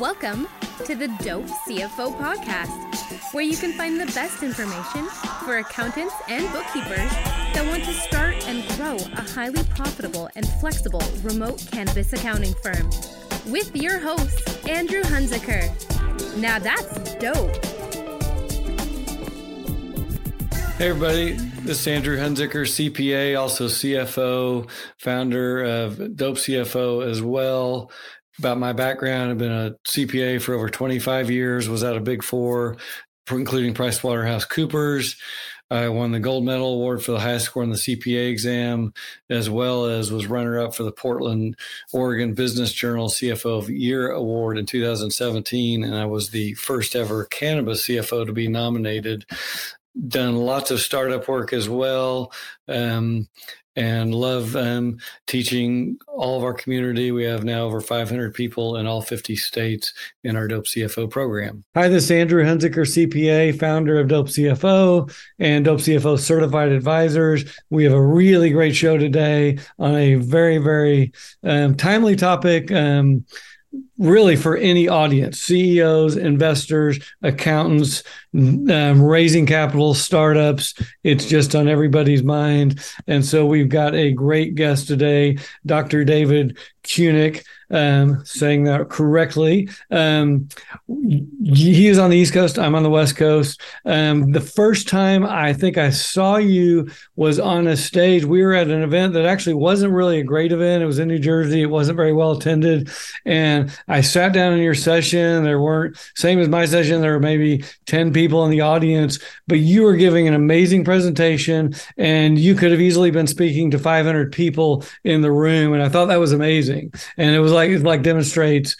Welcome to the Dope CFO podcast, where you can find the best information for accountants and bookkeepers that want to start and grow a highly profitable and flexible remote cannabis accounting firm. With your host, Andrew Hunziker. Now that's dope. Hey, everybody. This is Andrew Hunziker, CPA, also CFO, founder of Dope CFO as well about my background. I've been a CPA for over 25 years, was at a big four, including PricewaterhouseCoopers. I won the gold medal award for the highest score in the CPA exam, as well as was runner up for the Portland, Oregon Business Journal CFO of Year award in 2017. And I was the first ever cannabis CFO to be nominated. Done lots of startup work as well. Um, and love um, teaching all of our community. We have now over 500 people in all 50 states in our Dope CFO program. Hi, this is Andrew Hunziker, CPA, founder of Dope CFO and Dope CFO Certified Advisors. We have a really great show today on a very, very um, timely topic. Um, really for any audience CEOs, investors, accountants, um, raising capital, startups. It's just on everybody's mind. And so we've got a great guest today, Dr. David Cunic um, saying that correctly. Um, he is on the East Coast. I'm on the West Coast. Um, the first time I think I saw you was on a stage. We were at an event that actually wasn't really a great event. It was in New Jersey. It wasn't very well attended. And I sat down in your session. There weren't, same as my session, there were maybe 10 people in the audience, but you were giving an amazing presentation and you could have easily been speaking to 500 people in the room. And I thought that was amazing. And it was like it like demonstrates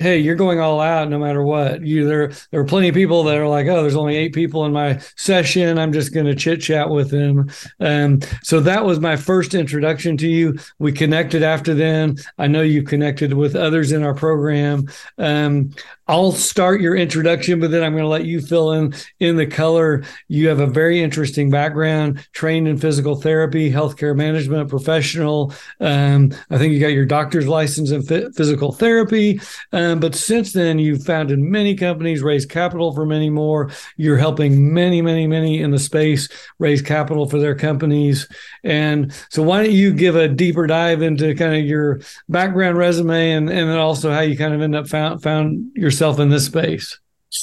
hey, you're going all out no matter what. You there there are plenty of people that are like, oh, there's only eight people in my session. I'm just going to chit chat with them. Um, so that was my first introduction to you. We connected after then. I know you connected with others in our program. Um, I'll start your introduction, but then I'm going to let you fill in in the color. You have a very interesting background, trained in physical therapy, healthcare management professional. Um, I think you got your doctor's license in physical therapy. Um, but since then, you've founded many companies, raised capital for many more. You're helping many, many, many in the space raise capital for their companies. And so, why don't you give a deeper dive into kind of your background, resume, and and then also how you kind of end up found found yourself in this space.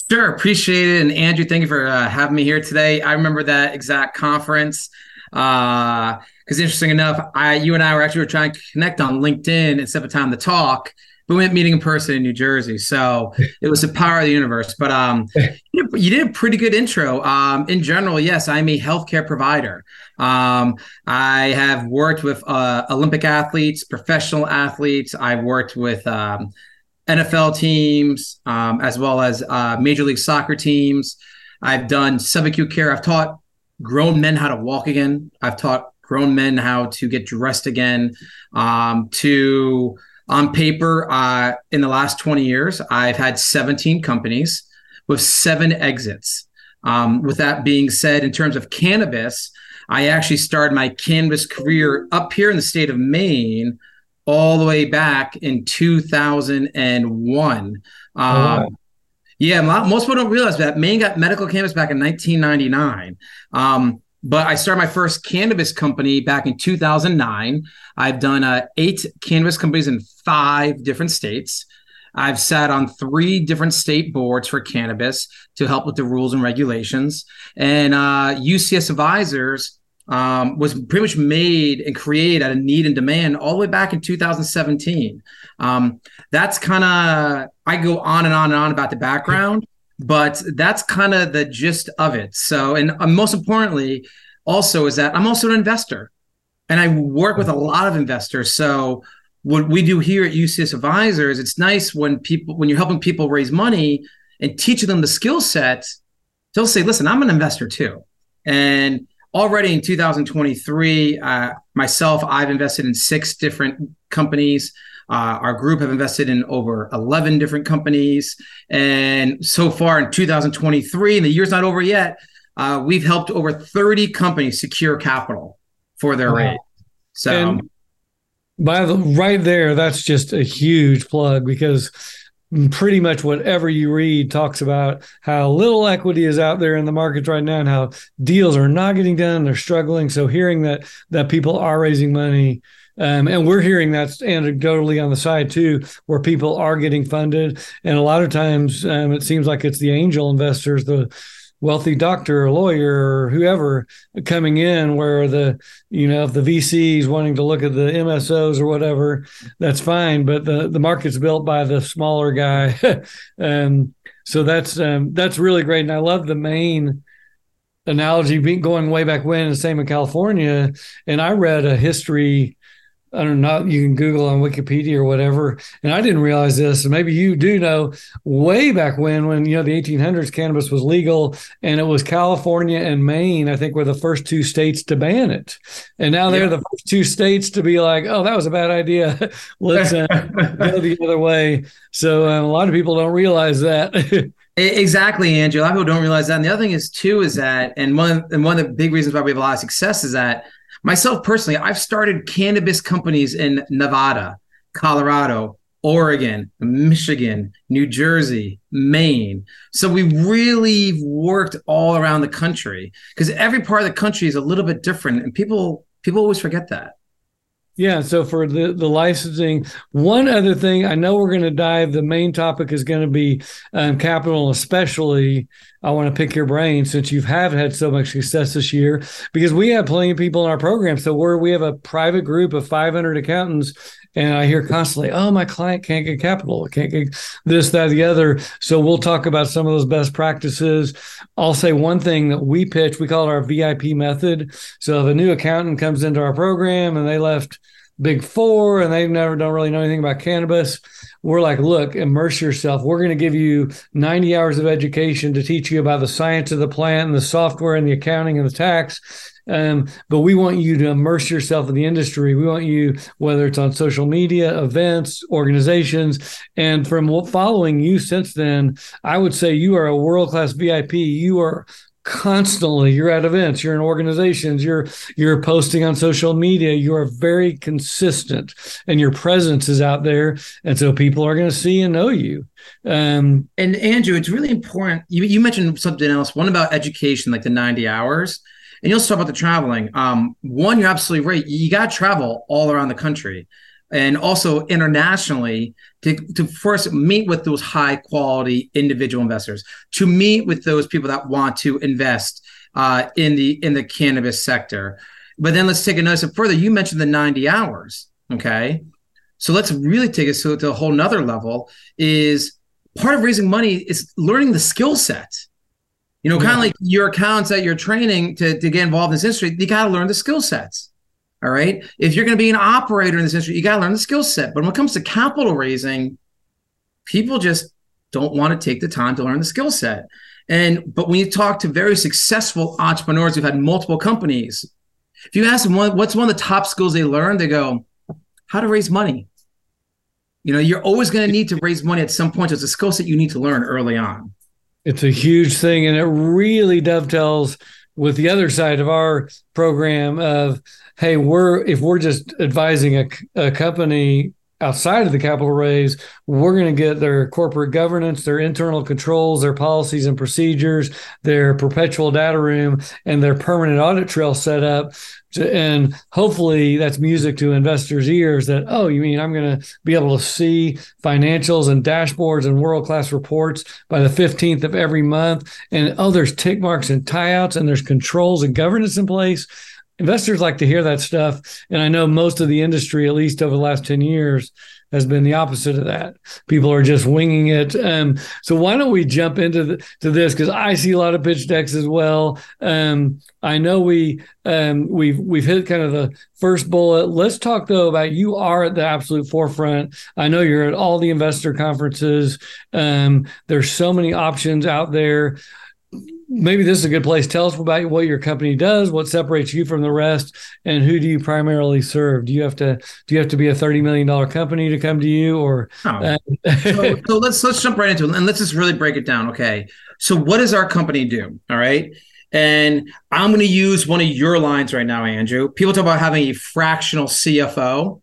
Sure, appreciate it. And Andrew, thank you for uh, having me here today. I remember that exact conference because, uh, interesting enough, I, you and I were actually were trying to connect on LinkedIn instead of time to talk. We went meeting in person in New Jersey, so it was the power of the universe. But um, you did a pretty good intro. Um, in general, yes, I'm a healthcare provider. Um, I have worked with uh, Olympic athletes, professional athletes. I've worked with um, NFL teams, um, as well as uh, Major League Soccer teams. I've done subacute care. I've taught grown men how to walk again. I've taught grown men how to get dressed again. Um, to on paper, uh, in the last 20 years, I've had 17 companies with seven exits. Um, with that being said, in terms of cannabis, I actually started my cannabis career up here in the state of Maine all the way back in 2001. Um. Yeah, most people don't realize that Maine got medical cannabis back in 1999. Um, but I started my first cannabis company back in 2009. I've done uh, eight cannabis companies in five different states. I've sat on three different state boards for cannabis to help with the rules and regulations. And uh, UCS Advisors um, was pretty much made and created out of need and demand all the way back in 2017. Um, that's kind of, I go on and on and on about the background, but that's kind of the gist of it. So, and uh, most importantly, also is that I'm also an investor and I work with a lot of investors. So, what we do here at UCS Advisors, it's nice when people, when you're helping people raise money and teaching them the skill set, they'll say, listen, I'm an investor too. And already in 2023, uh, myself, I've invested in six different companies. Uh, our group have invested in over 11 different companies. And so far in 2023, and the year's not over yet, uh, we've helped over 30 companies secure capital for their wow. raise. So, and by the right there, that's just a huge plug because pretty much whatever you read talks about how little equity is out there in the markets right now and how deals are not getting done they're struggling so hearing that that people are raising money um, and we're hearing that anecdotally on the side too, where people are getting funded. And a lot of times um, it seems like it's the angel investors, the wealthy doctor or lawyer or whoever coming in where the you know if the vcs wanting to look at the msos or whatever that's fine. But the the market's built by the smaller guy. And so that's um, that's really great. And i love the Maine analogy being going way back when the same in california. And i read a history I don't know, you can Google on Wikipedia or whatever. And I didn't realize this. And maybe you do know way back when, when, you know, the 1800s, cannabis was legal and it was California and Maine, I think were the first two states to ban it. And now they're the first two states to be like, oh, that was a bad idea. Let's uh, go the other way. So um, a lot of people don't realize that. Exactly, Andrew. A lot of people don't realize that. And the other thing is too is that, and one and one of the big reasons why we have a lot of success is that Myself personally, I've started cannabis companies in Nevada, Colorado, Oregon, Michigan, New Jersey, Maine. So we really worked all around the country because every part of the country is a little bit different and people people always forget that. Yeah. So for the, the licensing, one other thing, I know we're going to dive. The main topic is going to be um, capital, especially. I want to pick your brain since you have had so much success this year because we have plenty of people in our program. So we're we have a private group of 500 accountants, and I hear constantly, "Oh, my client can't get capital, can't get this, that, the other." So we'll talk about some of those best practices. I'll say one thing that we pitch. We call it our VIP method. So if a new accountant comes into our program and they left Big Four and they've never don't really know anything about cannabis. We're like, look, immerse yourself. We're going to give you 90 hours of education to teach you about the science of the plant and the software and the accounting and the tax. Um, but we want you to immerse yourself in the industry. We want you, whether it's on social media, events, organizations, and from following you since then, I would say you are a world class VIP. You are constantly you're at events you're in organizations you're you're posting on social media you are very consistent and your presence is out there and so people are going to see and know you um, and andrew it's really important you, you mentioned something else one about education like the 90 hours and you'll talk about the traveling um, one you're absolutely right you got to travel all around the country and also internationally to, to first meet with those high quality individual investors, to meet with those people that want to invest uh, in the in the cannabis sector. But then let's take another step further. You mentioned the 90 hours. Okay. So let's really take it to, to a whole nother level is part of raising money is learning the skill set. You know, yeah. kind of like your accounts that you're training to, to get involved in this industry, you got to learn the skill sets. All right. If you're going to be an operator in this industry, you got to learn the skill set. But when it comes to capital raising, people just don't want to take the time to learn the skill set. And but when you talk to very successful entrepreneurs who've had multiple companies, if you ask them what's one of the top skills they learned, they go, how to raise money. You know, you're always going to need to raise money at some point. It's a skill set you need to learn early on. It's a huge thing, and it really dovetails with the other side of our program of hey we're if we're just advising a, a company outside of the capital raise we're going to get their corporate governance their internal controls their policies and procedures their perpetual data room and their permanent audit trail set up to, and hopefully that's music to investors ears that oh you mean i'm going to be able to see financials and dashboards and world class reports by the 15th of every month and oh there's tick marks and tie outs and there's controls and governance in place investors like to hear that stuff. And I know most of the industry, at least over the last 10 years, has been the opposite of that. People are just winging it. Um, so why don't we jump into the, to this? Because I see a lot of pitch decks as well. Um, I know we um, we've we've hit kind of the first bullet. Let's talk though about you are at the absolute forefront. I know you're at all the investor conferences. Um, there's so many options out there maybe this is a good place. Tell us about what your company does, what separates you from the rest, and who do you primarily serve? Do you have to do you have to be a thirty million dollar company to come to you, or? Uh, so, so let's let's jump right into it and let's just really break it down. Okay, so what does our company do? All right. And I'm going to use one of your lines right now, Andrew. People talk about having a fractional CFO.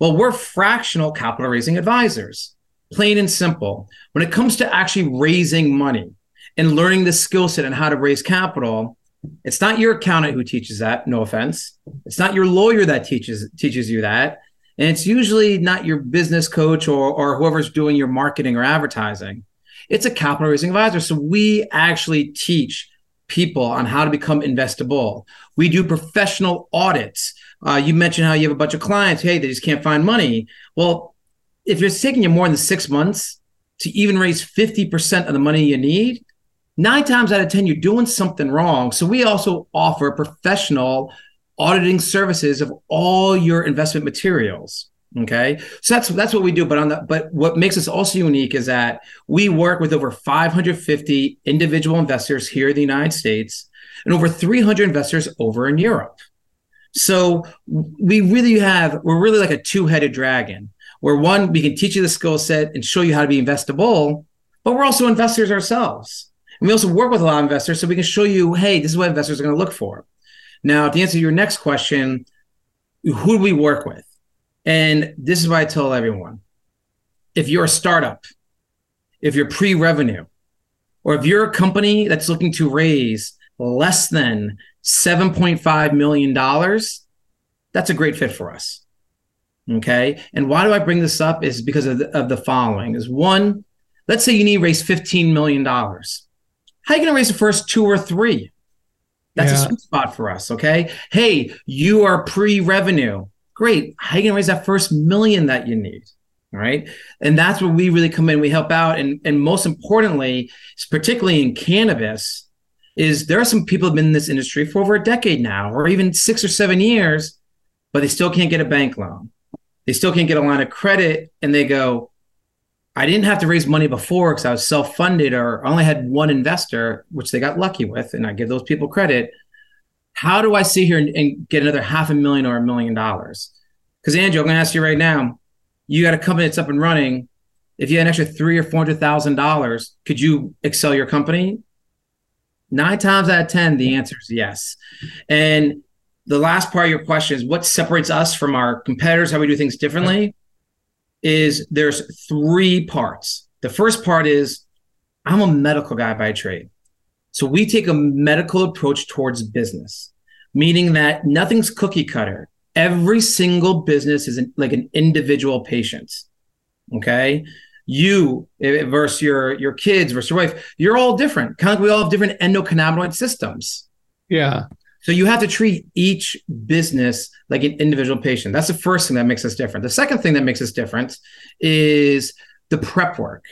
Well, we're fractional capital raising advisors. plain and simple. When it comes to actually raising money and learning the skill set and how to raise capital, it's not your accountant who teaches that, no offense. It's not your lawyer that teaches teaches you that. And it's usually not your business coach or, or whoever's doing your marketing or advertising. It's a capital raising advisor. So we actually teach people on how to become investable. We do professional audits. Uh, you mentioned how you have a bunch of clients. Hey, they just can't find money. Well, if it's taking you more than six months to even raise 50% of the money you need, nine times out of 10, you're doing something wrong. So we also offer professional auditing services of all your investment materials. Okay. So that's that's what we do. But on the but what makes us also unique is that we work with over 550 individual investors here in the United States and over 300 investors over in Europe. So we really have, we're really like a two-headed dragon, where one, we can teach you the skill set and show you how to be investable, but we're also investors ourselves. And we also work with a lot of investors so we can show you, hey, this is what investors are going to look for. Now, to answer your next question, who do we work with? And this is why I tell everyone if you're a startup, if you're pre revenue, or if you're a company that's looking to raise less than $7.5 million, that's a great fit for us. Okay. And why do I bring this up is because of the, of the following is one, let's say you need to raise $15 million. How are you going to raise the first two or three? That's yeah. a sweet spot for us. Okay. Hey, you are pre revenue. Great. How are you going to raise that first million that you need? All right. And that's where we really come in. We help out. And, and most importantly, particularly in cannabis, is there are some people who've been in this industry for over a decade now, or even six or seven years, but they still can't get a bank loan. They still can't get a line of credit. And they go, I didn't have to raise money before because I was self funded or only had one investor, which they got lucky with. And I give those people credit. How do I sit here and, and get another half a million or a million dollars? Because, Andrew, I'm going to ask you right now you got a company that's up and running. If you had an extra three or four hundred thousand dollars, could you excel your company? Nine times out of 10, the answer is yes. And the last part of your question is what separates us from our competitors, how we do things differently, is there's three parts. The first part is I'm a medical guy by trade. So we take a medical approach towards business, meaning that nothing's cookie cutter. Every single business is an, like an individual patient. Okay you versus your your kids versus your wife, you're all different. Kind of like we all have different endocannabinoid systems. Yeah. So you have to treat each business like an individual patient. That's the first thing that makes us different. The second thing that makes us different is the prep work.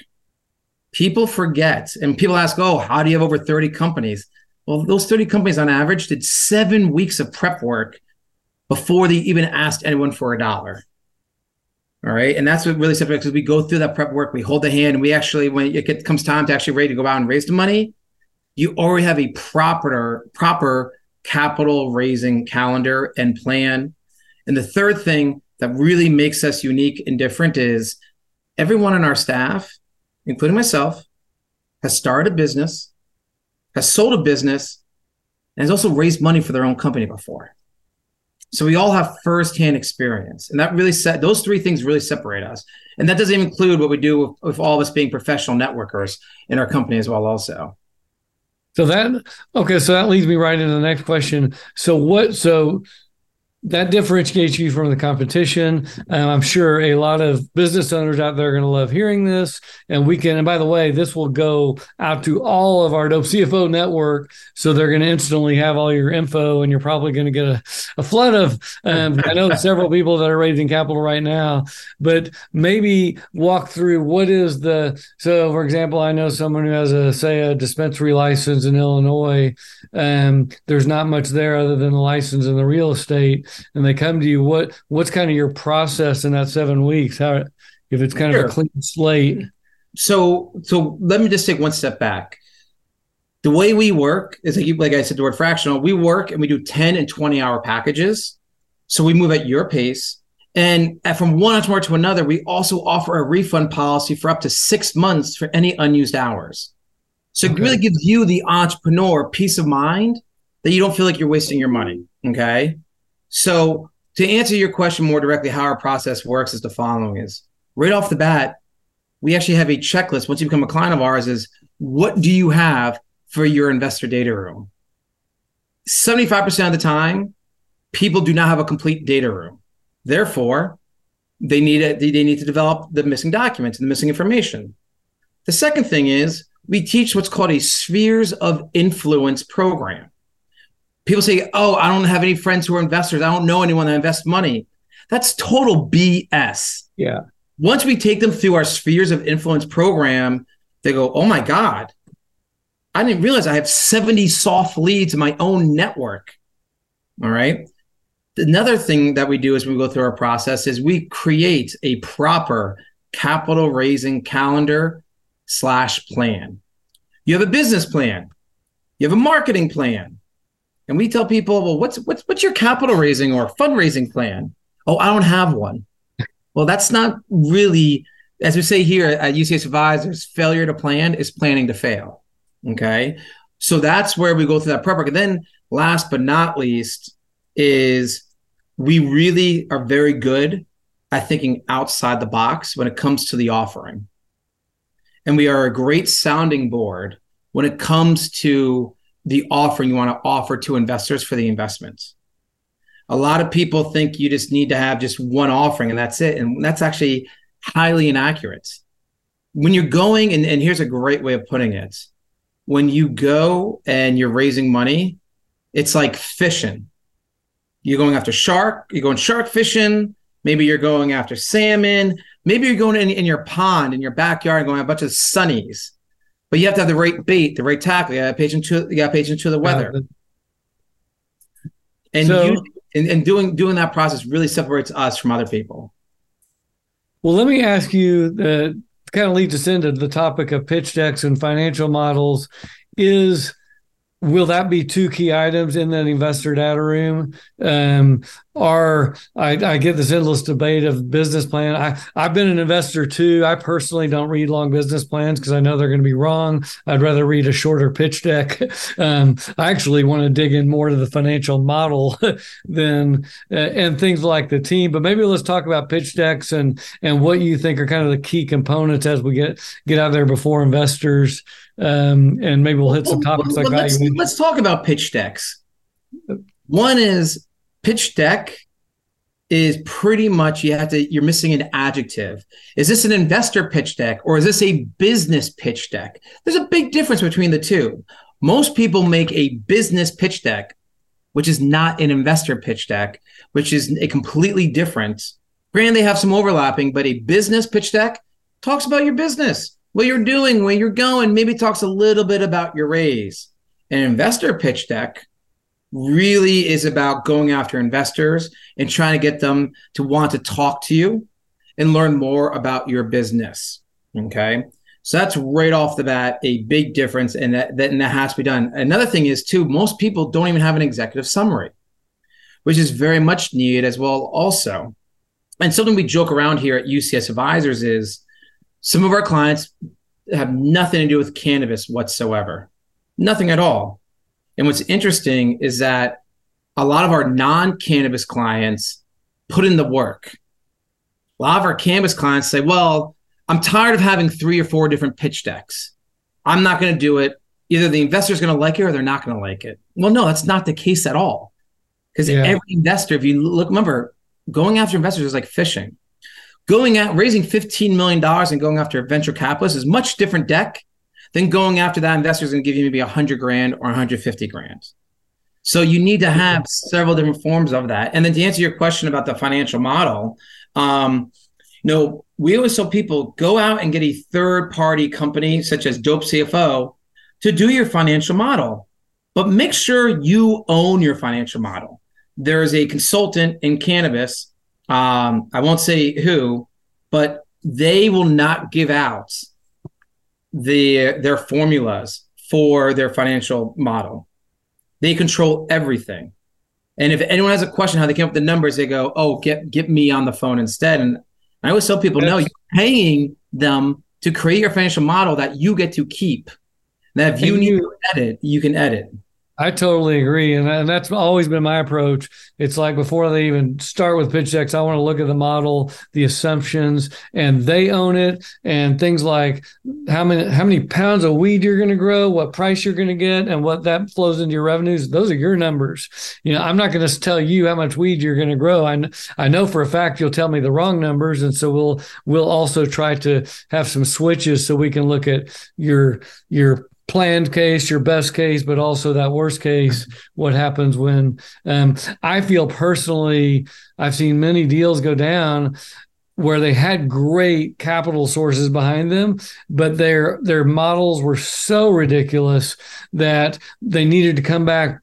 People forget, and people ask, "Oh, how do you have over 30 companies?" Well, those 30 companies on average did seven weeks of prep work before they even asked anyone for a dollar. All right. And that's what really separates because we go through that prep work, we hold the hand, and we actually, when it comes time to actually ready to go out and raise the money, you already have a proper, proper capital raising calendar and plan. And the third thing that really makes us unique and different is everyone on our staff, including myself, has started a business, has sold a business, and has also raised money for their own company before. So we all have firsthand experience, and that really set those three things really separate us. And that doesn't include what we do with, with all of us being professional networkers in our company as well, also. So that okay, so that leads me right into the next question. So what? So that differentiates you from the competition. Um, I'm sure a lot of business owners out there are going to love hearing this. And we can, and by the way, this will go out to all of our Dope CFO network. So they're going to instantly have all your info and you're probably going to get a, a flood of, um, I know several people that are raising capital right now, but maybe walk through what is the, so for example, I know someone who has a, say a dispensary license in Illinois. Um, there's not much there other than the license and the real estate and they come to you, what what's kind of your process in that seven weeks? How if it's kind sure. of a clean slate? So so let me just take one step back. The way we work is like, you, like I said, the word fractional. We work and we do 10 and 20 hour packages. So we move at your pace. And from one entrepreneur to another, we also offer a refund policy for up to six months for any unused hours. So okay. it really gives you, the entrepreneur, peace of mind that you don't feel like you're wasting your money. Okay. So to answer your question more directly, how our process works is the following is right off the bat, we actually have a checklist. Once you become a client of ours, is what do you have for your investor data room? 75% of the time, people do not have a complete data room. Therefore, they need it, they need to develop the missing documents and the missing information. The second thing is we teach what's called a spheres of influence program. People say, "Oh, I don't have any friends who are investors. I don't know anyone that invests money." That's total BS. Yeah. Once we take them through our spheres of influence program, they go, "Oh my god, I didn't realize I have 70 soft leads in my own network." All right. Another thing that we do as we go through our process is we create a proper capital raising calendar slash plan. You have a business plan, you have a marketing plan. And we tell people, well, what's what's what's your capital raising or fundraising plan? Oh, I don't have one. Well, that's not really, as we say here at UCS Advisors, failure to plan is planning to fail. Okay. So that's where we go through that prep work. And then last but not least is we really are very good at thinking outside the box when it comes to the offering. And we are a great sounding board when it comes to the offering you want to offer to investors for the investments. A lot of people think you just need to have just one offering and that's it. And that's actually highly inaccurate. When you're going, and, and here's a great way of putting it when you go and you're raising money, it's like fishing you're going after shark, you're going shark fishing, maybe you're going after salmon, maybe you're going in, in your pond, in your backyard, going a bunch of sunnies. But you have to have the right bait, the right tackle. You got to pay attention to, you got to pay attention to the weather. and, so, you, and, and doing doing that process really separates us from other people. Well, let me ask you that kind of leads us into the topic of pitch decks and financial models. Is will that be two key items in that investor data room um, or I, I, get this endless debate of business plan I, i've been an investor too i personally don't read long business plans because i know they're going to be wrong i'd rather read a shorter pitch deck um, i actually want to dig in more to the financial model than uh, and things like the team but maybe let's talk about pitch decks and and what you think are kind of the key components as we get get out there before investors um, and maybe we'll hit some topics well, like let's. Let's talk about pitch decks. One is pitch deck is pretty much you have to you're missing an adjective. Is this an investor pitch deck or is this a business pitch deck? There's a big difference between the two. Most people make a business pitch deck, which is not an investor pitch deck, which is a completely different. Granted, they have some overlapping, but a business pitch deck talks about your business what you're doing, where you're going, maybe talks a little bit about your raise. An investor pitch deck really is about going after investors and trying to get them to want to talk to you and learn more about your business. Okay. So that's right off the bat a big difference, and that, that, and that has to be done. Another thing is, too, most people don't even have an executive summary, which is very much needed as well, also. And something we joke around here at UCS Advisors is some of our clients have nothing to do with cannabis whatsoever, nothing at all. And what's interesting is that a lot of our non cannabis clients put in the work. A lot of our cannabis clients say, well, I'm tired of having three or four different pitch decks. I'm not going to do it. Either the investor's going to like it or they're not going to like it. Well, no, that's not the case at all. Because yeah. every investor, if you look, remember, going after investors is like fishing going out raising $15 million and going after a venture capitalist is much different deck than going after that investor is going to give you maybe 100 grand or 150 grand. So you need to have several different forms of that. And then to answer your question about the financial model, um, you know, we always tell people go out and get a third party company such as Dope CFO to do your financial model, but make sure you own your financial model. There is a consultant in cannabis um, I won't say who, but they will not give out the their formulas for their financial model. They control everything. And if anyone has a question how they came up with the numbers, they go, "Oh, get get me on the phone instead." And I always tell people, "No, you're paying them to create your financial model that you get to keep. That if you need to edit, you can edit." I totally agree. And, and that's always been my approach. It's like before they even start with pitch decks, I want to look at the model, the assumptions, and they own it. And things like how many how many pounds of weed you're going to grow, what price you're going to get, and what that flows into your revenues. Those are your numbers. You know, I'm not going to tell you how much weed you're going to grow. I, I know for a fact you'll tell me the wrong numbers. And so we'll we'll also try to have some switches so we can look at your your planned case, your best case, but also that worst case. What happens when um, I feel personally, I've seen many deals go down where they had great capital sources behind them, but their their models were so ridiculous that they needed to come back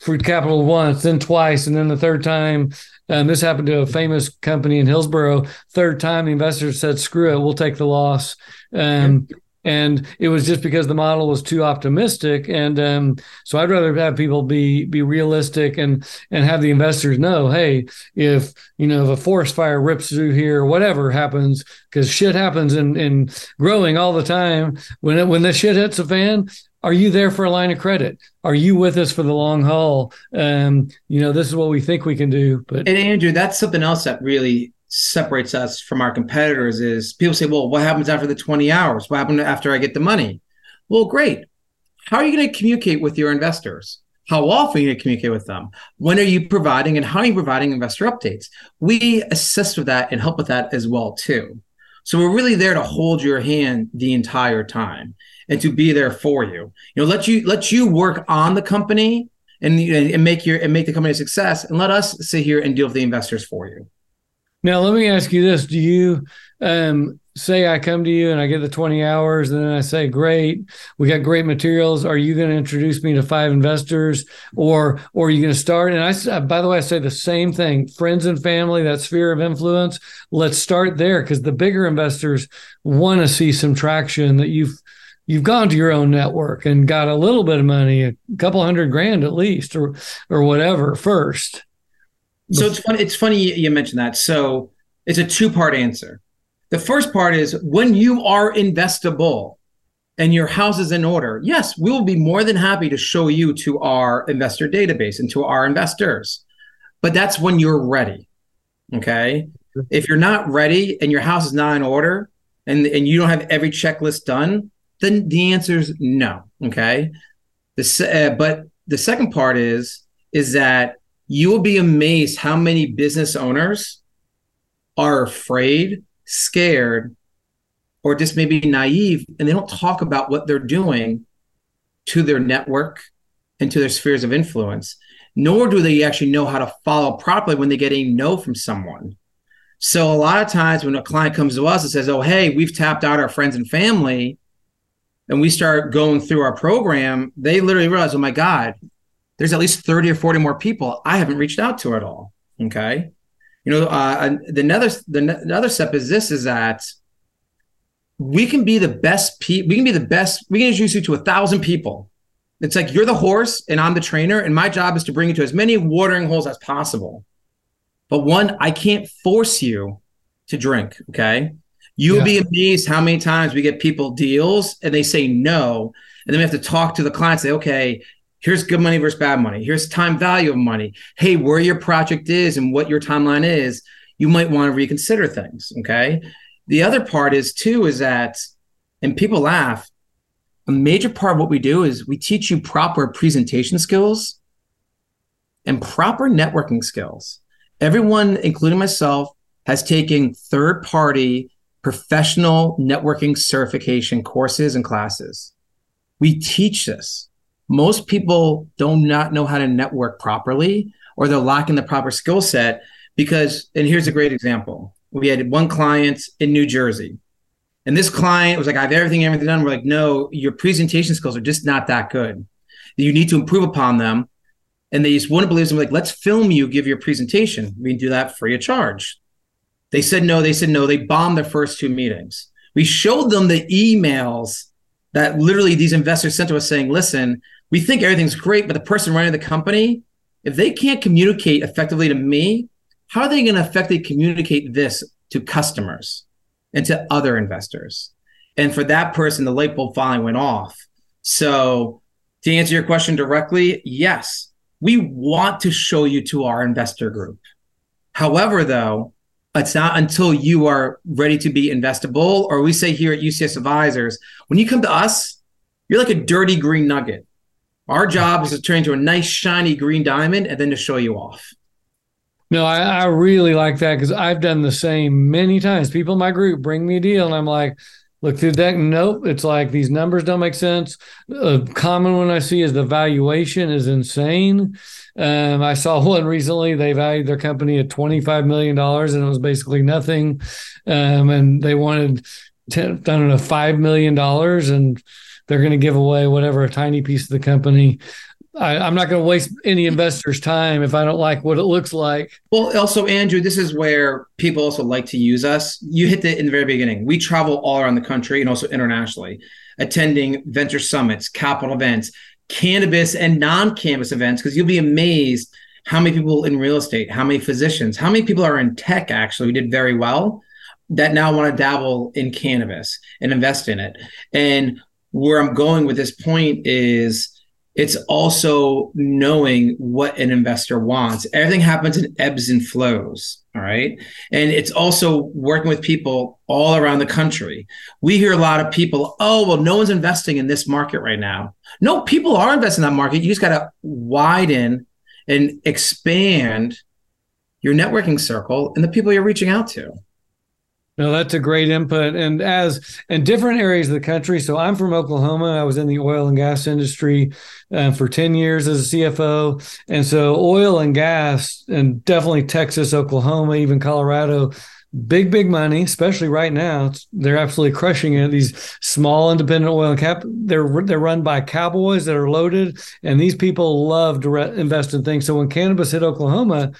for capital once, then twice, and then the third time. Um, this happened to a famous company in Hillsboro. Third time, the investors said, "Screw it, we'll take the loss." Um, and it was just because the model was too optimistic. And um, so i'd rather have people be be realistic and and have the investors know hey if you know if a forest fire rips through here whatever happens because shit happens in in growing all the time. When it, when the shit hits a fan are you there for a line of credit? Are you with us for the long haul? Um you know this is what we think we can do but and andrew that's something else that really separates us from our competitors is people say, well, what happens after the 20 hours? What happens after I get the money? Well, great. How are you going to communicate with your investors? How often are you going to communicate with them? When are you providing and how are you providing investor updates? We assist with that and help with that as well too. So we're really there to hold your hand the entire time and to be there for you. You know, let you let you work on the company and, and make your and make the company a success and let us sit here and deal with the investors for you. Now, let me ask you this: Do you um, say I come to you and I get the twenty hours, and then I say, "Great, we got great materials. Are you going to introduce me to five investors, or or are you going to start?" And I, uh, by the way, I say the same thing: friends and family, that sphere of influence. Let's start there because the bigger investors want to see some traction that you've you've gone to your own network and got a little bit of money, a couple hundred grand at least, or or whatever first. So it's funny. It's funny you mentioned that. So it's a two part answer. The first part is when you are investable and your house is in order. Yes, we will be more than happy to show you to our investor database and to our investors. But that's when you're ready. Okay. If you're not ready and your house is not in order and, and you don't have every checklist done, then the answer is no. Okay. The, uh, but the second part is is that you will be amazed how many business owners are afraid, scared, or just maybe naive, and they don't talk about what they're doing to their network and to their spheres of influence, nor do they actually know how to follow properly when they get a no from someone. So a lot of times when a client comes to us and says, "Oh, hey, we've tapped out our friends and family," and we start going through our program, they literally realize, "Oh my God, there's at least 30 or 40 more people I haven't reached out to at all. Okay. You know, uh, the another the another step is this is that we can be the best pe- we can be the best we can introduce you to a thousand people. It's like you're the horse and I'm the trainer, and my job is to bring you to as many watering holes as possible. But one, I can't force you to drink. Okay. You'll yeah. be amazed how many times we get people deals and they say no. And then we have to talk to the client, say, okay, here's good money versus bad money. Here's time value of money. Hey where your project is and what your timeline is you might want to reconsider things okay? The other part is too is that and people laugh a major part of what we do is we teach you proper presentation skills and proper networking skills. Everyone including myself has taken third party professional networking certification courses and classes. We teach this most people do not know how to network properly or they're lacking the proper skill set because and here's a great example. We had one client in new jersey and this client was like i have everything everything done. We're like no your presentation skills are just not that good. You need to improve upon them. And they just wouldn't believe them like let's film you give your presentation. We can do that free of charge. They said no they said no. They bombed their first two meetings. We showed them the emails that literally these investors sent to us saying listen we think everything's great, but the person running the company, if they can't communicate effectively to me, how are they going to effectively communicate this to customers and to other investors? And for that person, the light bulb finally went off. So To answer your question directly, yes, we want to show you to our investor group. However, though, it's not until you are ready to be investable, or we say here at UCS Advisors, when you come to us, you're like a dirty green nugget. Our job is to turn into a nice, shiny green diamond and then to show you off. No, I, I really like that because I've done the same many times. People in my group bring me a deal, and I'm like, look through that. Nope. It's like these numbers don't make sense. A common one I see is the valuation is insane. Um, I saw one recently. They valued their company at $25 million and it was basically nothing. Um, and they wanted, 10, I don't know, $5 million and they're going to give away whatever, a tiny piece of the company. I, am not going to waste any investors' time if I don't like what it looks like. Well, also, Andrew, this is where people also like to use us. You hit it in the very beginning. We travel all around the country and also internationally, attending venture summits, capital events, cannabis and non-cannabis events, because you'll be amazed how many people in real estate, how many physicians, how many people are in tech actually who did very well that now want to dabble in cannabis and invest in it. And where I'm going with this point is it's also knowing what an investor wants. Everything happens in ebbs and flows. All right. And it's also working with people all around the country. We hear a lot of people, oh, well, no one's investing in this market right now. No, people are investing in that market. You just got to widen and expand your networking circle and the people you're reaching out to. No, that's a great input. And as in different areas of the country, so I'm from Oklahoma. I was in the oil and gas industry uh, for 10 years as a CFO. And so oil and gas, and definitely Texas, Oklahoma, even Colorado, big, big money, especially right now. They're absolutely crushing it. These small independent oil and cap, they're they're run by cowboys that are loaded, and these people love to re- invest in things. So when cannabis hit Oklahoma,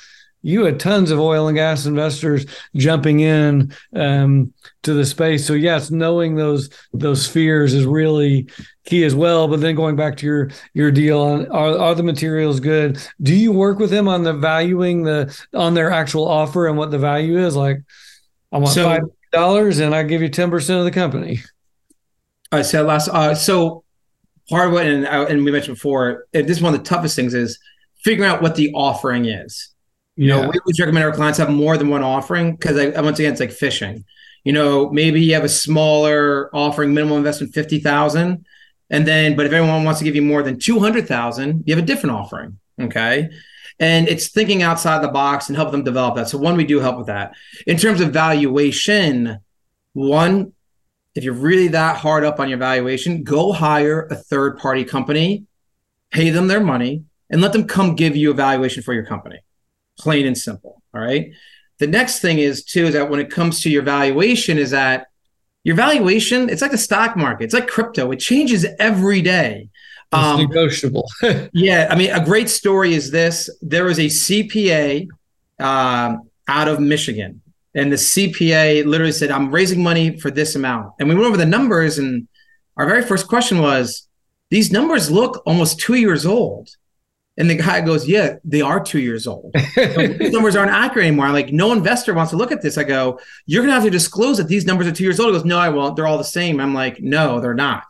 you had tons of oil and gas investors jumping in um, to the space. So yes, knowing those those fears is really key as well. But then going back to your your deal on are, are the materials good? Do you work with them on the valuing the on their actual offer and what the value is? Like, I want so, five dollars and I give you ten percent of the company. I said last. Uh, so part of what and, uh, and we mentioned before, this is one of the toughest things is figuring out what the offering is you know, we always recommend our clients have more than one offering because I, once again, it's like fishing. You know, maybe you have a smaller offering, minimum investment fifty thousand, and then, but if everyone wants to give you more than two hundred thousand, you have a different offering. Okay, and it's thinking outside the box and help them develop that. So one, we do help with that. In terms of valuation, one, if you're really that hard up on your valuation, go hire a third party company, pay them their money, and let them come give you a valuation for your company plain and simple. All right. The next thing is too is that when it comes to your valuation, is that your valuation, it's like the stock market, it's like crypto, it changes every day. It's um, negotiable. yeah. I mean, a great story is this there was a CPA um, out of Michigan, and the CPA literally said, I'm raising money for this amount. And we went over the numbers, and our very first question was, these numbers look almost two years old. And the guy goes, Yeah, they are two years old. these numbers aren't accurate anymore. I'm like, no investor wants to look at this. I go, You're gonna have to disclose that these numbers are two years old. He goes, No, I won't. They're all the same. I'm like, No, they're not.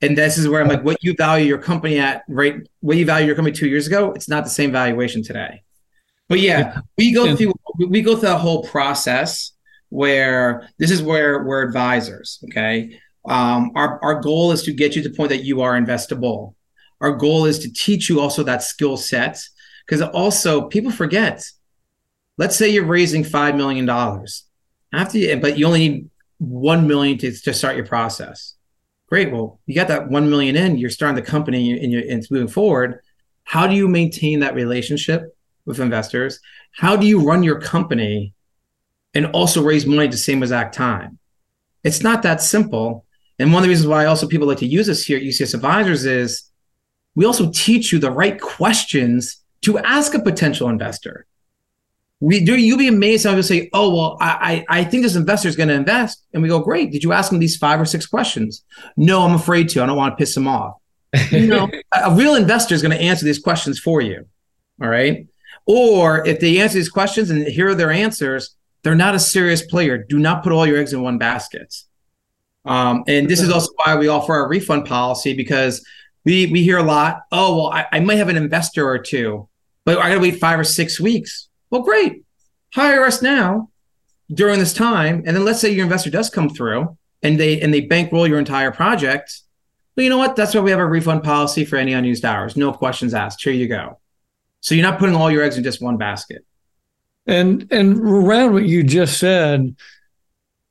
And this is where I'm like, what you value your company at, right? What you value your company two years ago, it's not the same valuation today. But yeah, we go through we go through the whole process where this is where we're advisors. Okay. Um, our, our goal is to get you to the point that you are investable our goal is to teach you also that skill set because also people forget. Let's say you're raising five million dollars after you, but you only need one million to, to start your process. Great. Well, you got that one million in. You're starting the company and, you're, and it's moving forward. How do you maintain that relationship with investors? How do you run your company and also raise money at the same exact time? It's not that simple. And one of the reasons why also people like to use us here at UCS Advisors is we also teach you the right questions to ask a potential investor. We do you'll be amazed how people say, Oh, well, I, I think this investor is going to invest. And we go, Great. Did you ask them these five or six questions? No, I'm afraid to. I don't want to piss them off. you know, a real investor is going to answer these questions for you. All right. Or if they answer these questions and here are their answers, they're not a serious player. Do not put all your eggs in one basket. Um, and this is also why we offer our refund policy because we we hear a lot. Oh well, I, I might have an investor or two, but I got to wait five or six weeks. Well, great, hire us now during this time, and then let's say your investor does come through and they and they bankroll your entire project. Well, you know what? That's why we have a refund policy for any unused hours. No questions asked. Here you go. So you're not putting all your eggs in just one basket. And and around what you just said,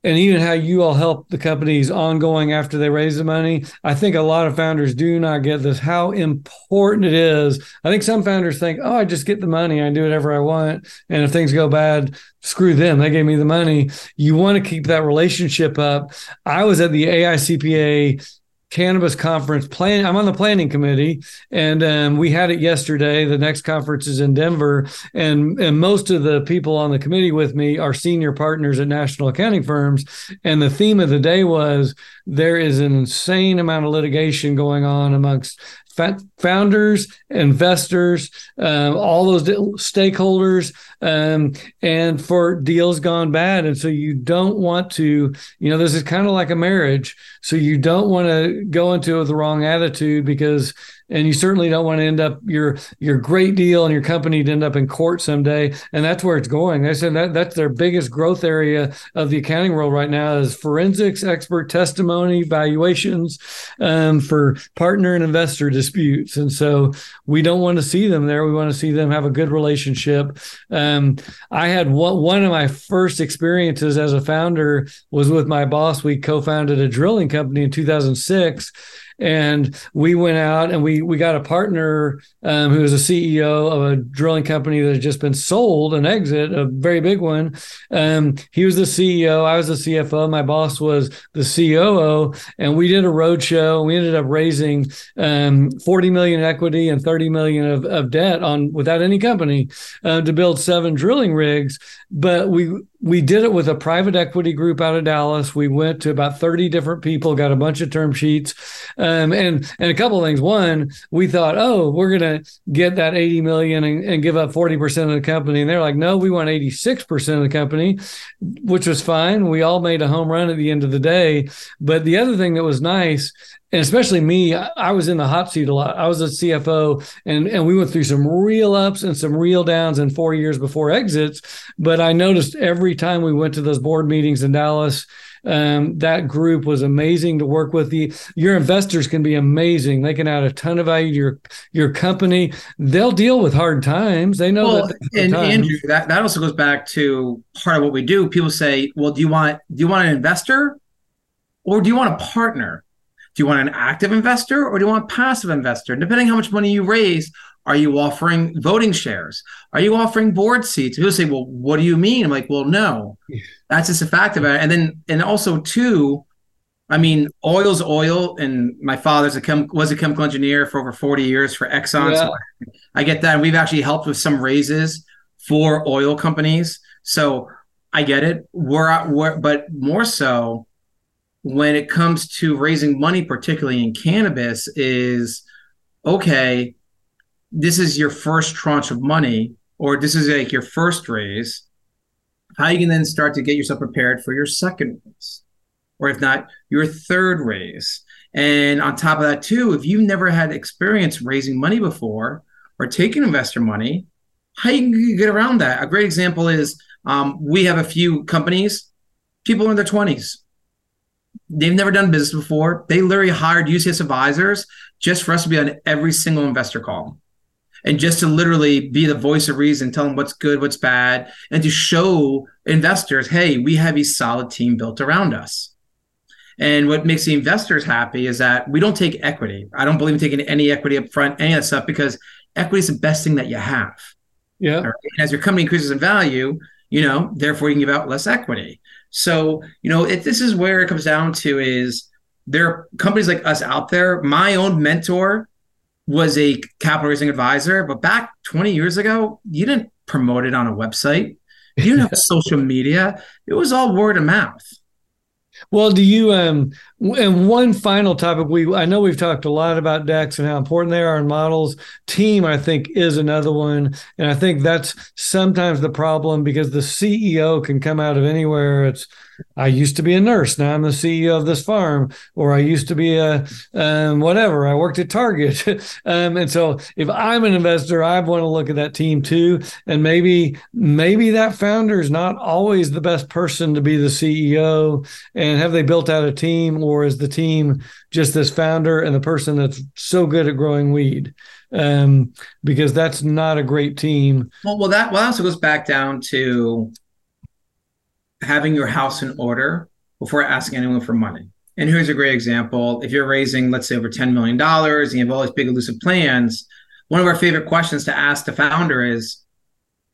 and even how you all help the companies ongoing after they raise the money. I think a lot of founders do not get this how important it is. I think some founders think, "Oh, I just get the money, I do whatever I want, and if things go bad, screw them. They gave me the money." You want to keep that relationship up. I was at the AICPA cannabis conference plan i'm on the planning committee and um, we had it yesterday. The next conference is in denver and and most of the people on the committee with me are senior partners at national accounting firms and the theme of the day was there is an insane amount of litigation going on amongst founders, investors, um, all those stakeholders, um, and for deals gone bad. And so you don't want to, you know, this is kind of like a marriage. So you don't want to go into it with the wrong attitude because and you certainly don't want to end up your your great deal and your company to end up in court someday. And that's where it's going. They said that that's their biggest growth area of the accounting world right now is forensics expert testimony valuations um, for partner and investor disputes. And so we don't want to see them there. We want to see them have a good relationship. Um, i had one, one of my first experiences as a founder was with my boss. We co-founded a drilling company in 2006 and we went out and we we got a partner um, who was a CEO of a drilling company that had just been sold an exit, a very big one. Um, he was the CEO, I was the CFO, my boss was the COO, and we did a roadshow. We ended up raising um, 40 million equity and 30 million of, of debt on without any company uh, to build seven drilling rigs. But we we did it with a private equity group out of Dallas. We went to about 30 different people, got a bunch of term sheets. Um, and and a couple of things. One, we thought, oh, we're gonna get that 80 million and, and give up 40% of the company. And they're like, no, we want 86% of the company, which was fine. We all made a home run at the end of the day. But the other thing that was nice and especially me, I was in the hot seat a lot. I was a CFO, and and we went through some real ups and some real downs in four years before exits. But I noticed every time we went to those board meetings in Dallas, um, that group was amazing to work with. The your investors can be amazing. They can add a ton of value to your your company. They'll deal with hard times. They know well, that. And Andrew, that that also goes back to part of what we do. People say, "Well, do you want do you want an investor, or do you want a partner?" Do you want an active investor or do you want a passive investor? Depending how much money you raise, are you offering voting shares? Are you offering board seats? People say, well, what do you mean? I'm like, well, no, that's just a fact about it. And then, and also too, I mean, oil's oil, and my father's a chem was a chemical engineer for over 40 years for Exxon. Yeah. So I get that. And we've actually helped with some raises for oil companies. So I get it. We're, we're but more so, when it comes to raising money, particularly in cannabis, is okay, this is your first tranche of money, or this is like your first raise. How you can then start to get yourself prepared for your second raise, or if not, your third raise. And on top of that, too, if you've never had experience raising money before or taking investor money, how you can get around that? A great example is um, we have a few companies, people in their 20s, They've never done business before. They literally hired UCS advisors just for us to be on every single investor call and just to literally be the voice of reason, tell them what's good, what's bad, and to show investors, hey, we have a solid team built around us. And what makes the investors happy is that we don't take equity. I don't believe in taking any equity up front, any of that stuff, because equity is the best thing that you have. Yeah. Right? As your company increases in value, you know, therefore you can give out less equity. So, you know, if this is where it comes down to is there are companies like us out there. My own mentor was a capital raising advisor, but back 20 years ago, you didn't promote it on a website. You didn't have social media. It was all word of mouth. Well, do you um and one final topic we I know we've talked a lot about decks and how important they are in models. Team, I think, is another one, and I think that's sometimes the problem because the CEO can come out of anywhere. It's I used to be a nurse. Now I'm the CEO of this farm, or I used to be a um, whatever. I worked at Target, um, and so if I'm an investor, I want to look at that team too, and maybe maybe that founder is not always the best person to be the CEO. And have they built out a team, or is the team just this founder and the person that's so good at growing weed? Um, because that's not a great team. Well, well, that well also goes back down to having your house in order before asking anyone for money. And here's a great example. If you're raising, let's say, over $10 million and you have all these big elusive plans, one of our favorite questions to ask the founder is,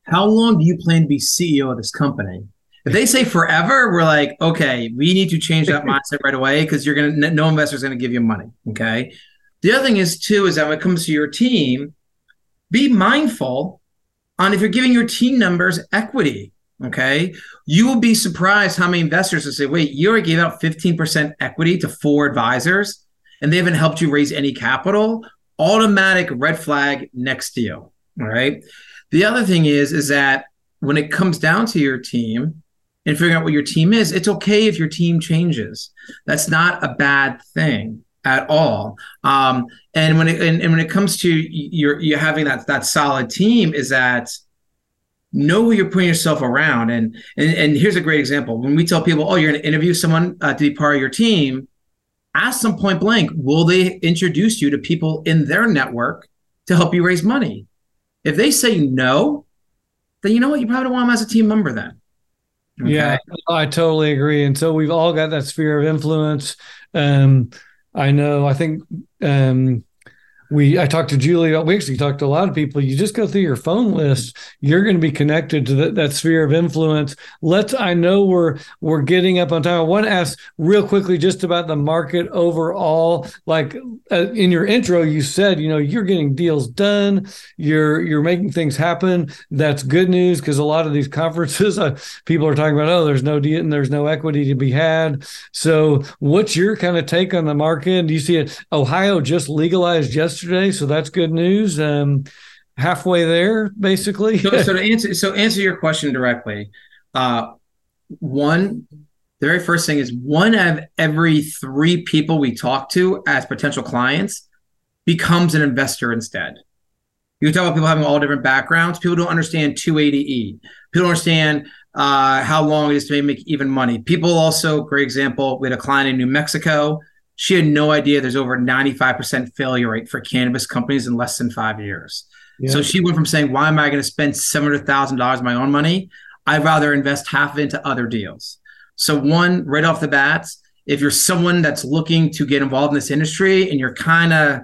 how long do you plan to be CEO of this company? If they say forever, we're like, okay, we need to change that mindset right away because you're gonna no investor is gonna give you money. Okay. The other thing is too is that when it comes to your team, be mindful on if you're giving your team members equity. Okay. You will be surprised how many investors will say, wait, you already gave out 15% equity to four advisors and they haven't helped you raise any capital. Automatic red flag next deal. All right. The other thing is, is that when it comes down to your team and figuring out what your team is, it's okay if your team changes. That's not a bad thing at all. Um, and when it and, and when it comes to you're you having that that solid team, is that know who you're putting yourself around. And, and, and here's a great example. When we tell people, oh, you're going to interview someone uh, to be part of your team, ask them point blank, will they introduce you to people in their network to help you raise money? If they say no, then you know what? You probably don't want them as a team member then. Okay? Yeah, I totally agree. And so we've all got that sphere of influence. Um, I know, I think um, we I talked to Julie. We actually talked to a lot of people. You just go through your phone list. You're going to be connected to that, sphere of influence. Let's. I know we're we're getting up on time. I want to ask real quickly just about the market overall. Like uh, in your intro, you said you know you're getting deals done. You're you're making things happen. That's good news because a lot of these conferences, uh, people are talking about oh, there's no deal and there's no equity to be had. So what's your kind of take on the market? Do you see it? Ohio just legalized yesterday yesterday, so that's good news. Um, halfway there, basically. so, so, to answer, so answer your question directly, uh, one, the very first thing is one of every three people we talk to as potential clients becomes an investor instead. You talk about people having all different backgrounds. People don't understand 280E. People don't understand uh, how long it is to make even money. People also, great example, we had a client in New Mexico she had no idea there's over 95% failure rate for cannabis companies in less than five years. Yeah. So she went from saying, Why am I going to spend $700,000 of my own money? I'd rather invest half into other deals. So, one, right off the bat, if you're someone that's looking to get involved in this industry and you're kind of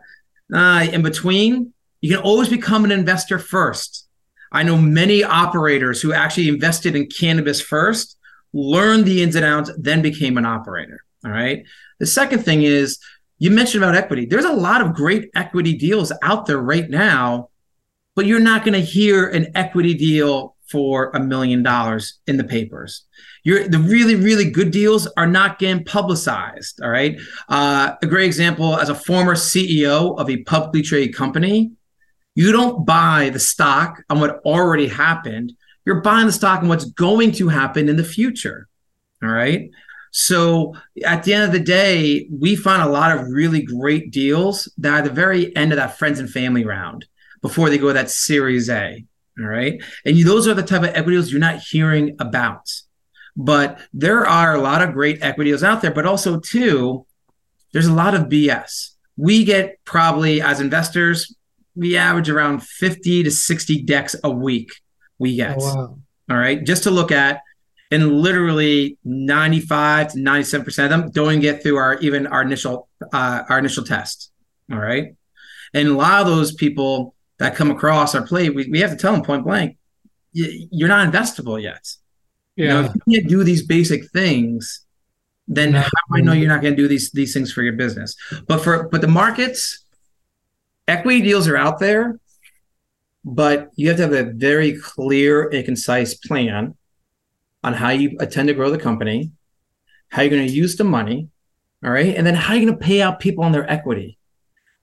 uh, in between, you can always become an investor first. I know many operators who actually invested in cannabis first, learned the ins and outs, then became an operator. All right. The second thing is you mentioned about equity. There's a lot of great equity deals out there right now, but you're not going to hear an equity deal for a million dollars in the papers. You're, the really, really good deals are not getting publicized. All right. Uh, a great example as a former CEO of a publicly traded company, you don't buy the stock on what already happened. You're buying the stock on what's going to happen in the future. All right. So at the end of the day, we find a lot of really great deals that are at the very end of that friends and family round before they go to that Series A. All right. And those are the type of equity deals you're not hearing about. But there are a lot of great equity deals out there, but also, too, there's a lot of BS. We get probably as investors, we average around 50 to 60 decks a week we get. Oh, wow. All right. Just to look at and literally 95 to 97 percent of them don't get through our even our initial uh, our initial test. All right? And a lot of those people that come across our plate we, we have to tell them point blank you're not investable yet. Yeah you know, if you can't do these basic things then how do i know you're not going to do these these things for your business? But for but the markets equity deals are out there but you have to have a very clear and concise plan on how you intend to grow the company, how you're going to use the money, All right. And then how you're you going to pay out people on their equity?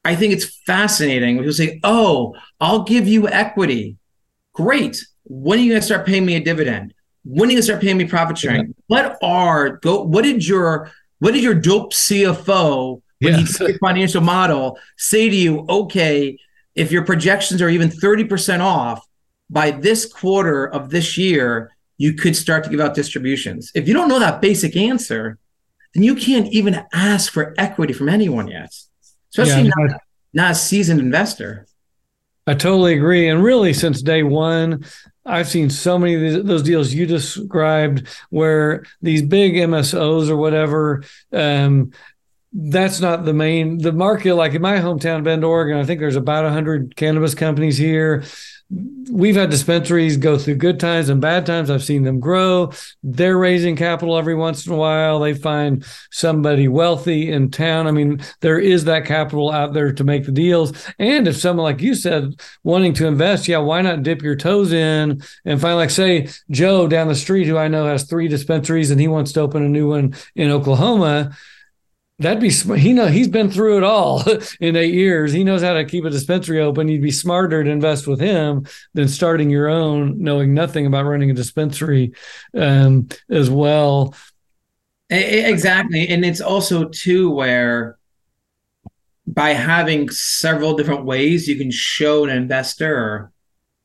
I think it's fascinating. People say, oh, I'll give you equity. Great. When are you going to start paying me a dividend? When are you going to start paying me profit sharing? Yeah. What are go? What did your what did your dope CFO when yes. he financial model say to you? Okay, if your projections are even thirty percent off by this quarter of this year, you could start to give out distributions. If you don't know that basic answer, then you can't even ask for equity from anyone yet, especially yeah, not, not a seasoned investor. I totally agree. And really, since day one, I've seen so many of these, those deals you described where these big MSOs or whatever, um, that's not the main the market. Like in my hometown, Bend, Oregon, I think there's about hundred cannabis companies here we've had dispensaries go through good times and bad times. I've seen them grow. They're raising capital every once in a while. They find somebody wealthy in town. I mean, there is that capital out there to make the deals. And if someone like you said wanting to invest, yeah, why not dip your toes in and find like say Joe down the street who I know has three dispensaries and he wants to open a new one in Oklahoma That'd be he know he's been through it all in eight years. He knows how to keep a dispensary open. You'd be smarter to invest with him than starting your own, knowing nothing about running a dispensary um, as well. Exactly, and it's also too where by having several different ways you can show an investor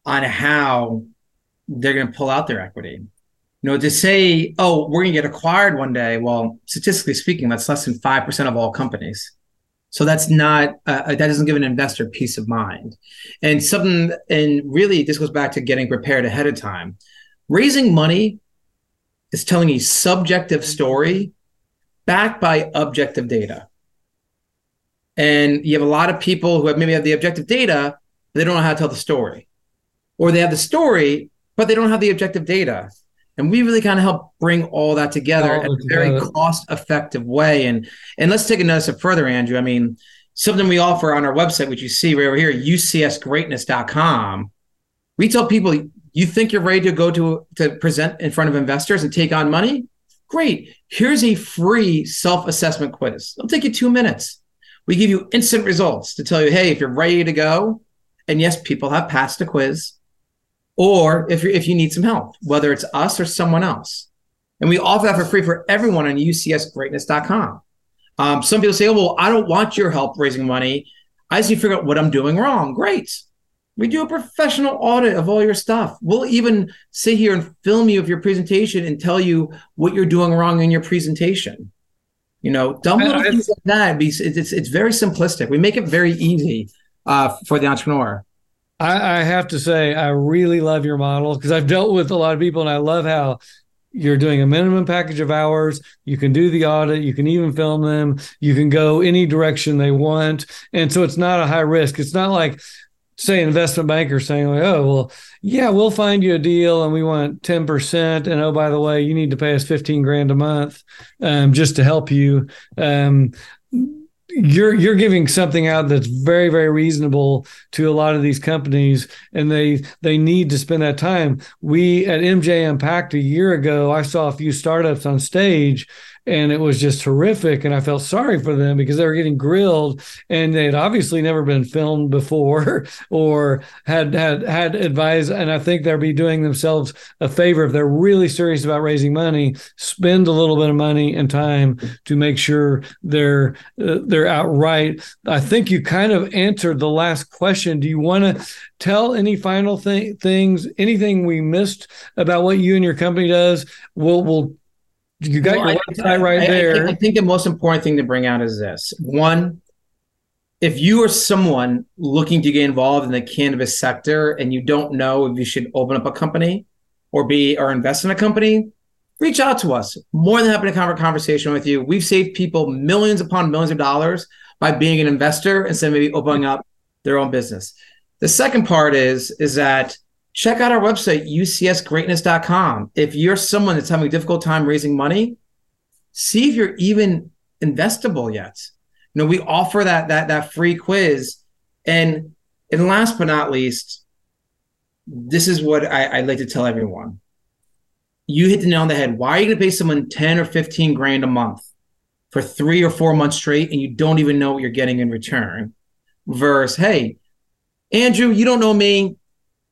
on how they're going to pull out their equity you know, to say, oh, we're going to get acquired one day, well, statistically speaking, that's less than 5% of all companies. So that's not, uh, that doesn't give an investor peace of mind. And something, and really, this goes back to getting prepared ahead of time. Raising money is telling a subjective story backed by objective data. And you have a lot of people who have maybe have the objective data, but they don't know how to tell the story. Or they have the story, but they don't have the objective data and we really kind of help bring all that together all in a very together. cost effective way. And and let's take another step further andrew. I mean something we offer on our website which you see right over here ucsgreatness.com we tell people you think you're ready to go to to present in front of investors and take on money? Great. Here's a free self-assessment quiz. It'll take you two minutes. We give you instant results to tell you hey if you're ready to go and yes people have passed the quiz or if, you if you need some help, whether it's us or someone else. And we offer that for free for everyone on ucsgreatness.com. Um, some people say, oh, well, I don't want your help raising money. I just need to figure out what I'm doing wrong. Great. We do a professional audit of all your stuff. We'll even sit here and film you of your presentation and tell you what you're doing wrong in your presentation. You know, dumb little things like that. It's, it's, it's very simplistic. We make it very easy uh, for the entrepreneur. I, I have to say, I really love your model because I've dealt with a lot of people and I love how you're doing a minimum package of hours. You can do the audit. You can even film them. You can go any direction they want. And so it's not a high risk. It's not like, say, an investment banker saying, like, oh, well, yeah, we'll find you a deal and we want 10%. And oh, by the way, you need to pay us 15 grand a month um, just to help you. Um, you're you're giving something out that's very very reasonable to a lot of these companies and they they need to spend that time. We at MJ Unpacked a year ago i saw a few startups on stage and it was just horrific and i felt sorry for them because they were getting grilled and they had obviously never been filmed before or had had had advice and i think they'll be doing themselves a favor if they're really serious about raising money spend a little bit of money and time to make sure they're uh, they're outright. I think you kind of answered the last question. Do you want to tell any final th- things anything we missed about what you and your company does? We'll we'll you got well, your website I, right I, there. I, I think the most important thing to bring out is this: one, if you are someone looking to get involved in the cannabis sector and you don't know if you should open up a company or be or invest in a company, reach out to us. More than happy to have a conversation with you. We've saved people millions upon millions of dollars by being an investor instead of maybe opening up their own business. The second part is is that check out our website, ucsgreatness.com. If you're someone that's having a difficult time raising money, see if you're even investable yet. You know, we offer that that that free quiz. And and last but not least, this is what I, I like to tell everyone. You hit the nail on the head. Why are you gonna pay someone 10 or 15 grand a month for three or four months straight and you don't even know what you're getting in return versus hey andrew you don't know me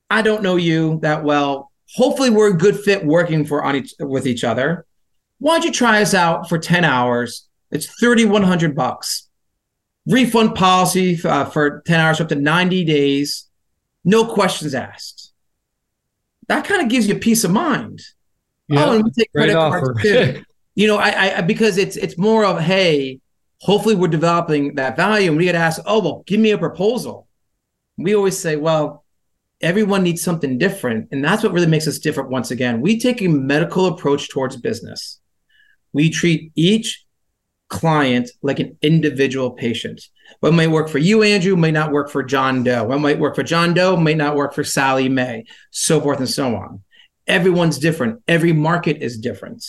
i don't know you that well. Hopefully we're a good fit working for on each with each other. Why don't you try us out for 10 hours? It's 3100 bucks. Refund policy uh, for 10 hours up to 90 days. No questions asked. That kind of gives you peace of mind. Yeah, oh and we take credit cards too. You know, I, I because it's it's more of hey, hopefully we're developing that value, and we get asked, oh well, give me a proposal. We always say, well, everyone needs something different, and that's what really makes us different. Once again, we take a medical approach towards business. We treat each client like an individual patient. What might work for you, Andrew, may not work for John Doe. What might work for John Doe may not work for Sally May, so forth and so on. Everyone's different. Every market is different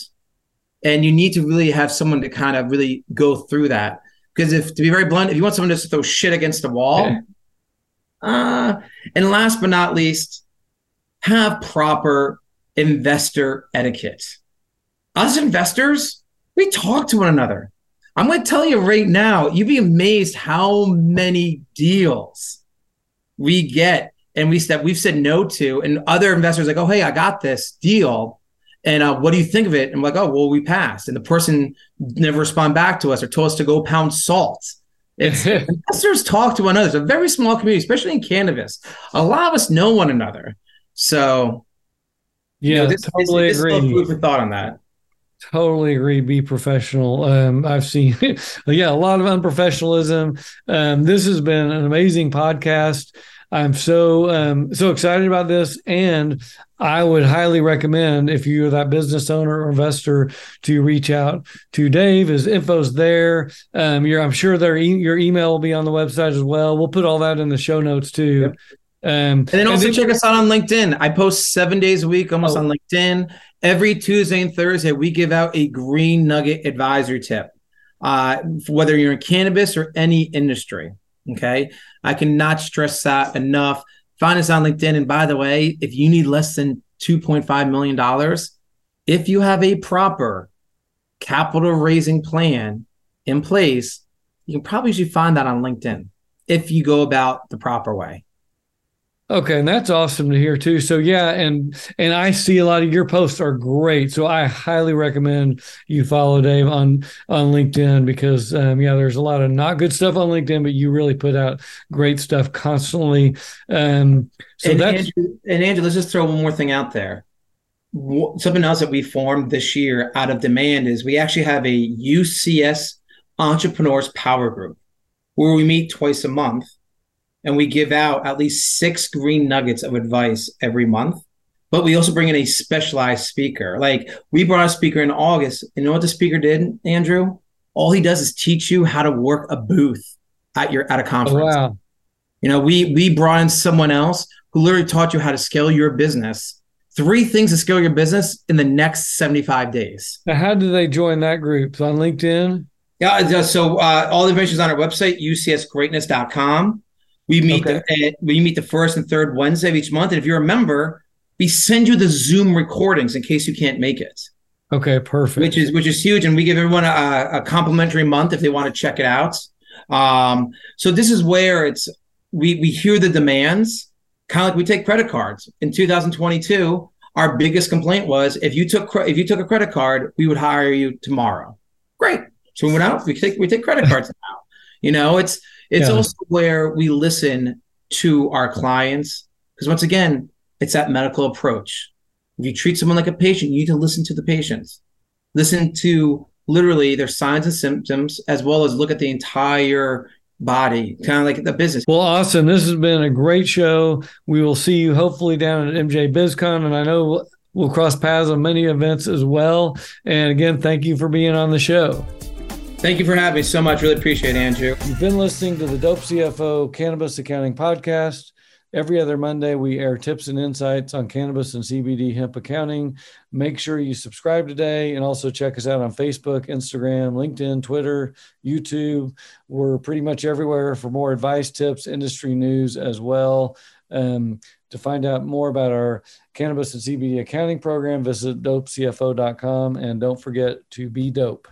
and you need to really have someone to kind of really go through that because if to be very blunt if you want someone to throw shit against the wall yeah. Uh and last but not least have proper investor etiquette us investors we talk to one another i'm going to tell you right now you'd be amazed how many deals we get and we said we've said no to and other investors like oh hey i got this deal and uh, what do you think of it? And I'm like, oh, well, we passed. And the person never responded back to us or told us to go pound salt. It's investors talk to one another. It's a very small community, especially in cannabis. A lot of us know one another. So, yeah, you know, this, totally this, agree. This food for thought on that. Totally agree. Be professional. Um, I've seen, yeah, a lot of unprofessionalism. Um, this has been an amazing podcast. I'm so um, so excited about this, and I would highly recommend if you're that business owner or investor to reach out to Dave. His info's there. Um, you're, I'm sure their e- your email will be on the website as well. We'll put all that in the show notes too. Yep. Um, and then also and then, check us out on LinkedIn. I post seven days a week, almost oh. on LinkedIn. Every Tuesday and Thursday, we give out a green nugget advisory tip. Uh, whether you're in cannabis or any industry. Okay. I cannot stress that enough. Find us on LinkedIn. And by the way, if you need less than $2.5 million, if you have a proper capital raising plan in place, you can probably should find that on LinkedIn if you go about the proper way. Okay, and that's awesome to hear too. So yeah, and and I see a lot of your posts are great. So I highly recommend you follow Dave on on LinkedIn because um, yeah, there's a lot of not good stuff on LinkedIn, but you really put out great stuff constantly. Um, so and that's Andrew, and Andrew, let's just throw one more thing out there. Something else that we formed this year out of demand is we actually have a UCS Entrepreneurs Power Group where we meet twice a month and we give out at least six green nuggets of advice every month. But we also bring in a specialized speaker. Like we brought a speaker in August. You know what the speaker did, Andrew? All he does is teach you how to work a booth at your at a conference. Oh, wow. You know, we we brought in someone else who literally taught you how to scale your business. Three things to scale your business in the next 75 days. Now, how do they join that group? On LinkedIn? Yeah, so uh, all the information is on our website, ucsgreatness.com. We meet okay. the uh, we meet the first and third Wednesday of each month. And if you're a member, we send you the Zoom recordings in case you can't make it. Okay, perfect. Which is which is huge, and we give everyone a, a complimentary month if they want to check it out. Um, so this is where it's we we hear the demands, kind of like we take credit cards. In 2022, our biggest complaint was if you took if you took a credit card, we would hire you tomorrow. Great. So we went out. We take we take credit cards now. You know, it's it's yeah. also where we listen to our clients because once again, it's that medical approach. If you treat someone like a patient, you need to listen to the patients. Listen to literally their signs and symptoms, as well as look at the entire body, kind of like the business. Well, Austin, This has been a great show. We will see you hopefully down at MJ BizCon, and I know we'll cross paths on many events as well. And again, thank you for being on the show. Thank you for having me so much. Really appreciate it, Andrew. You've been listening to the Dope CFO Cannabis Accounting Podcast. Every other Monday, we air tips and insights on cannabis and CBD hemp accounting. Make sure you subscribe today and also check us out on Facebook, Instagram, LinkedIn, Twitter, YouTube. We're pretty much everywhere for more advice, tips, industry news as well. Um, to find out more about our cannabis and CBD accounting program, visit dopecfo.com and don't forget to be dope.